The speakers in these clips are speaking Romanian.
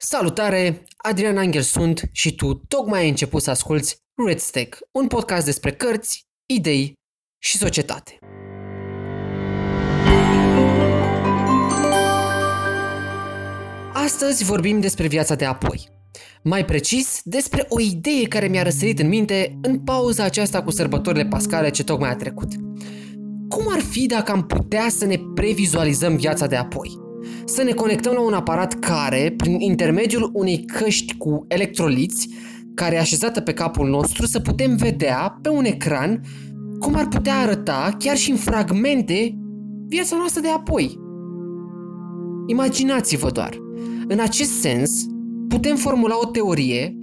Salutare, Adrian Angel sunt și tu tocmai ai început să asculti Red Stack, un podcast despre cărți, idei și societate. Astăzi vorbim despre viața de apoi. Mai precis, despre o idee care mi-a răsărit în minte în pauza aceasta cu sărbătorile pascale ce tocmai a trecut. Cum ar fi dacă am putea să ne previzualizăm viața de apoi? Să ne conectăm la un aparat care, prin intermediul unei căști cu electroliți, care e așezată pe capul nostru, să putem vedea pe un ecran cum ar putea arăta, chiar și în fragmente, viața noastră de apoi. Imaginați-vă doar. În acest sens, putem formula o teorie,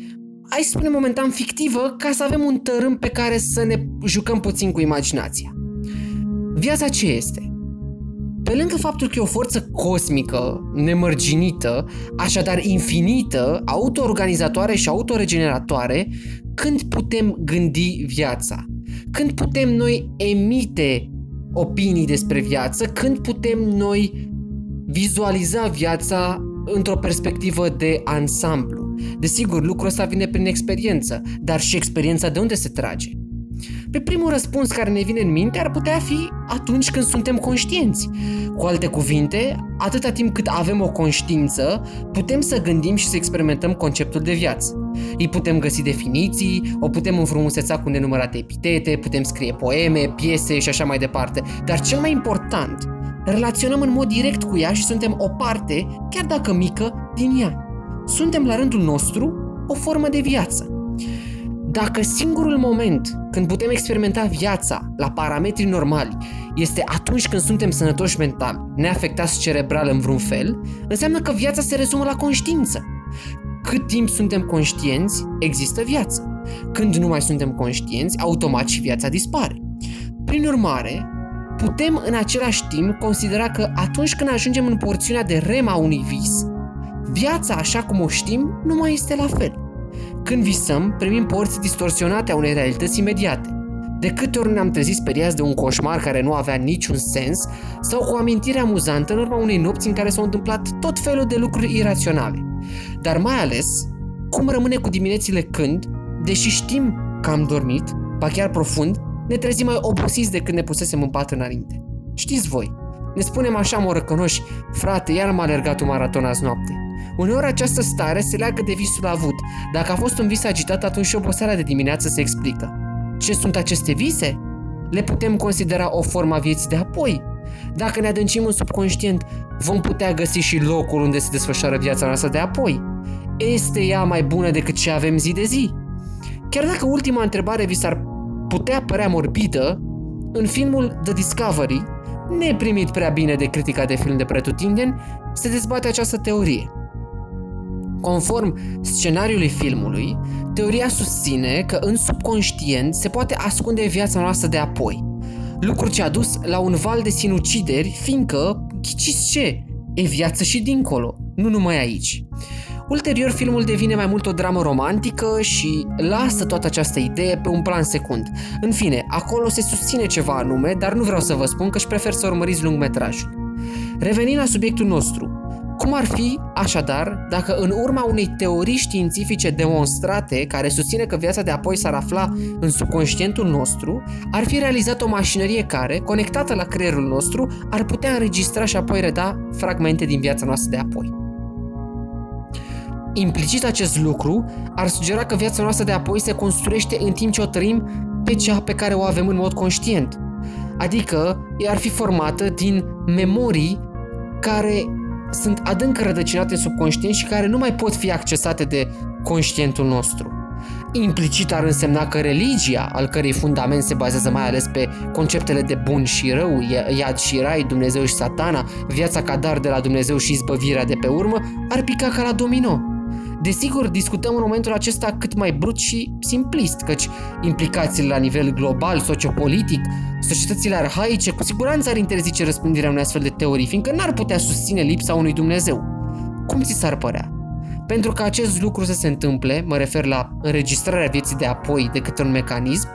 hai să spunem momentan fictivă, ca să avem un tărâm pe care să ne jucăm puțin cu imaginația. Viața ce este? Pe lângă faptul că e o forță cosmică, nemărginită, așadar infinită, autoorganizatoare și autoregeneratoare, când putem gândi viața? Când putem noi emite opinii despre viață? Când putem noi vizualiza viața într-o perspectivă de ansamblu? Desigur, lucrul ăsta vine prin experiență, dar și experiența de unde se trage? Pe primul răspuns care ne vine în minte ar putea fi atunci când suntem conștienți. Cu alte cuvinte, atâta timp cât avem o conștiință, putem să gândim și să experimentăm conceptul de viață. Îi putem găsi definiții, o putem înfrumuseța cu nenumărate epitete, putem scrie poeme, piese și așa mai departe. Dar cel mai important, relaționăm în mod direct cu ea și suntem o parte, chiar dacă mică, din ea. Suntem la rândul nostru o formă de viață. Dacă singurul moment când putem experimenta viața la parametri normali este atunci când suntem sănătoși mental, neafectați cerebral în vreun fel, înseamnă că viața se rezumă la conștiință. Cât timp suntem conștienți, există viață. Când nu mai suntem conștienți, automat și viața dispare. Prin urmare, putem în același timp considera că atunci când ajungem în porțiunea de rem a unui vis, viața așa cum o știm nu mai este la fel. Când visăm, primim porți distorsionate a unei realități imediate. De câte ori ne-am trezit speriați de un coșmar care nu avea niciun sens sau cu o amintire amuzantă în urma unei nopți în care s-au întâmplat tot felul de lucruri iraționale. Dar mai ales, cum rămâne cu diminețile când, deși știm că am dormit, ba chiar profund, ne trezim mai obosiți decât ne pusesem în pat înainte. Știți voi, ne spunem așa morăcănoși, frate, iar m-a alergat un maraton azi noapte. Uneori această stare se leagă de visul avut. Dacă a fost un vis agitat, atunci și oboseala de dimineață se explică. Ce sunt aceste vise? Le putem considera o formă a vieții de apoi. Dacă ne adâncim în subconștient, vom putea găsi și locul unde se desfășoară viața noastră de apoi. Este ea mai bună decât ce avem zi de zi? Chiar dacă ultima întrebare vi s-ar putea părea morbidă, în filmul The Discovery, neprimit prea bine de critica de film de pretutindeni, se dezbate această teorie. Conform scenariului filmului, teoria susține că în subconștient se poate ascunde viața noastră de apoi. Lucru ce a dus la un val de sinucideri, fiindcă, ghiciți ce, e viață și dincolo, nu numai aici. Ulterior, filmul devine mai mult o dramă romantică și lasă toată această idee pe un plan secund. În fine, acolo se susține ceva anume, dar nu vreau să vă spun că își prefer să urmăriți lungmetrajul. Revenind la subiectul nostru, cum ar fi, așadar, dacă în urma unei teorii științifice demonstrate, care susține că viața de apoi s-ar afla în subconștientul nostru, ar fi realizat o mașinărie care, conectată la creierul nostru, ar putea înregistra și apoi reda fragmente din viața noastră de apoi. Implicit acest lucru ar sugera că viața noastră de apoi se construiește în timp ce o trăim pe cea pe care o avem în mod conștient. Adică ea ar fi formată din memorii care sunt adânc rădăcinate în subconștient și care nu mai pot fi accesate de conștientul nostru. Implicit ar însemna că religia, al cărei fundament se bazează mai ales pe conceptele de bun și rău, iad și rai, Dumnezeu și satana, viața ca dar de la Dumnezeu și izbăvirea de pe urmă, ar pica ca la domino. Desigur, discutăm în momentul acesta cât mai brut și simplist, căci implicațiile la nivel global, sociopolitic, societățile arhaice cu siguranță ar interzice răspândirea unei astfel de teorii, fiindcă n-ar putea susține lipsa unui Dumnezeu. Cum ți s-ar părea? Pentru că acest lucru să se întâmple, mă refer la înregistrarea vieții de apoi de către un mecanism,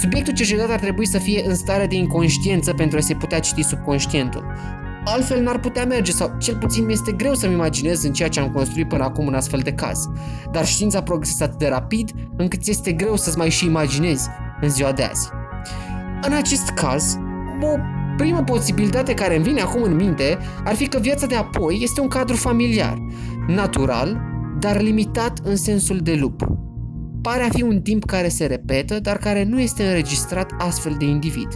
subiectul cercetat ar trebui să fie în stare de inconștiență pentru a se putea citi subconștientul. Altfel n-ar putea merge sau cel puțin mi este greu să-mi imaginez în ceea ce am construit până acum un astfel de caz. Dar știința progresează atât de rapid încât este greu să-ți mai și imaginezi în ziua de azi. În acest caz, o primă posibilitate care îmi vine acum în minte ar fi că viața de apoi este un cadru familiar, natural, dar limitat în sensul de lup. Pare a fi un timp care se repetă, dar care nu este înregistrat astfel de individ.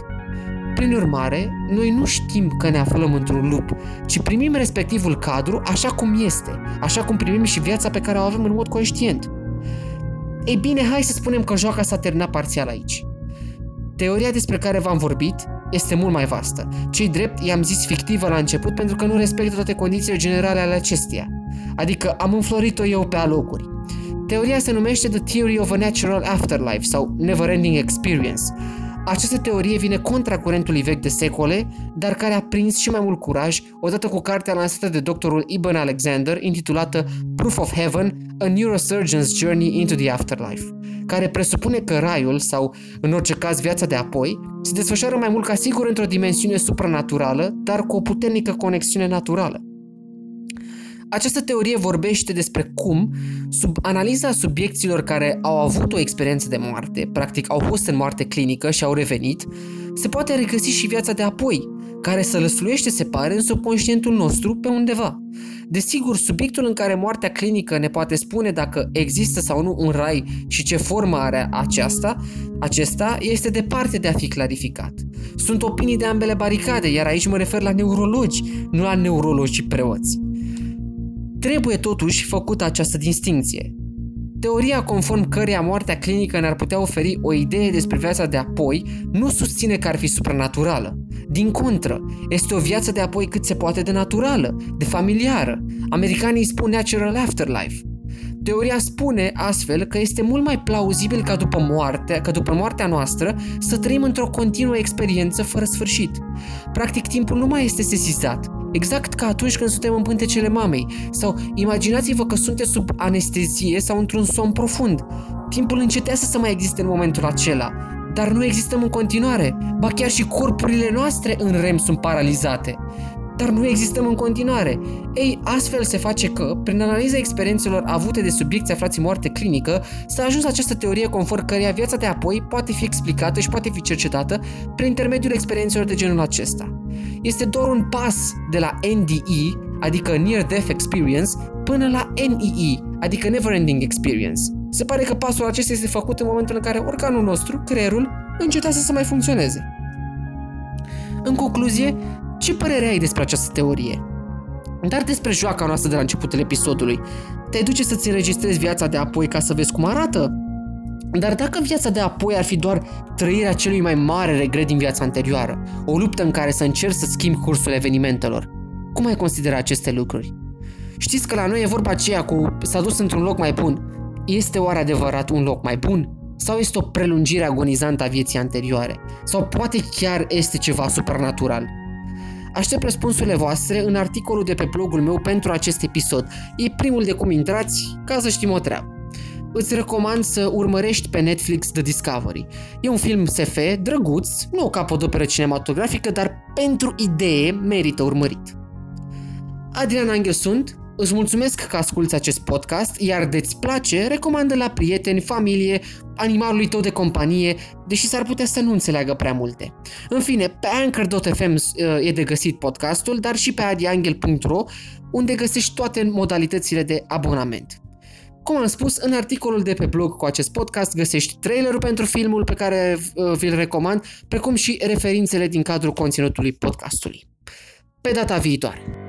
Prin urmare, noi nu știm că ne aflăm într-un lup, ci primim respectivul cadru așa cum este, așa cum primim și viața pe care o avem în mod conștient. Ei bine, hai să spunem că joaca s-a terminat parțial aici. Teoria despre care v-am vorbit este mult mai vastă. Cei drept i-am zis fictivă la început pentru că nu respectă toate condițiile generale ale acesteia. Adică am înflorit-o eu pe alocuri. Teoria se numește The Theory of a Natural Afterlife sau Never Ending Experience. Această teorie vine contra curentului vechi de secole, dar care a prins și mai mult curaj odată cu cartea lansată de doctorul Ibn Alexander intitulată Proof of Heaven, A Neurosurgeon's Journey into the Afterlife, care presupune că raiul, sau în orice caz viața de apoi, se desfășoară mai mult ca sigur într-o dimensiune supranaturală, dar cu o puternică conexiune naturală. Această teorie vorbește despre cum, sub analiza subiecților care au avut o experiență de moarte, practic au fost în moarte clinică și au revenit, se poate regăsi și viața de apoi, care să lăsluiește, se pare, în subconștientul nostru pe undeva. Desigur, subiectul în care moartea clinică ne poate spune dacă există sau nu un rai și ce formă are aceasta, acesta este departe de a fi clarificat. Sunt opinii de ambele baricade, iar aici mă refer la neurologi, nu la neurologi preoți. Trebuie totuși făcută această distinție. Teoria conform căreia moartea clinică ne-ar putea oferi o idee despre viața de apoi nu susține că ar fi supranaturală. Din contră, este o viață de apoi cât se poate de naturală, de familiară. Americanii îi spun natural afterlife. Teoria spune astfel că este mult mai plauzibil ca după moarte, ca după moartea noastră să trăim într-o continuă experiență fără sfârșit. Practic, timpul nu mai este sesizat, exact ca atunci când suntem în pântecele mamei. Sau imaginați-vă că sunteți sub anestezie sau într-un somn profund. Timpul încetează să mai existe în momentul acela, dar nu existăm în continuare. Ba chiar și corpurile noastre în REM sunt paralizate dar nu existăm în continuare. Ei, astfel se face că, prin analiza experiențelor avute de subiecții aflați în moarte clinică, s-a ajuns la această teorie conform căreia viața de apoi poate fi explicată și poate fi cercetată prin intermediul experiențelor de genul acesta. Este doar un pas de la NDE, adică Near Death Experience, până la NEE, adică Never Ending Experience. Se pare că pasul acesta este făcut în momentul în care organul nostru, creierul, încetează să mai funcționeze. În concluzie, ce părere ai despre această teorie? Dar despre joaca noastră de la începutul episodului. Te duce să-ți înregistrezi viața de apoi ca să vezi cum arată? Dar dacă viața de apoi ar fi doar trăirea celui mai mare regret din viața anterioară, o luptă în care să încerci să schimbi cursul evenimentelor, cum ai considera aceste lucruri? Știți că la noi e vorba aceea cu s-a dus într-un loc mai bun. Este oare adevărat un loc mai bun? Sau este o prelungire agonizantă a vieții anterioare? Sau poate chiar este ceva supranatural? Aștept răspunsurile voastre în articolul de pe blogul meu pentru acest episod. E primul de cum intrați, ca să știm o treabă. Îți recomand să urmărești pe Netflix The Discovery. E un film SF drăguț, nu o capodoperă cinematografică, dar pentru idee merită urmărit. Adrian Angel sunt, Îți mulțumesc că asculti acest podcast, iar de-ți place, recomandă la prieteni, familie, animalului tău de companie, deși s-ar putea să nu înțeleagă prea multe. În fine, pe Anchor.fm uh, e de găsit podcastul, dar și pe adiangel.ro, unde găsești toate modalitățile de abonament. Cum am spus, în articolul de pe blog cu acest podcast găsești trailerul pentru filmul pe care uh, vi-l recomand, precum și referințele din cadrul conținutului podcastului. Pe data viitoare!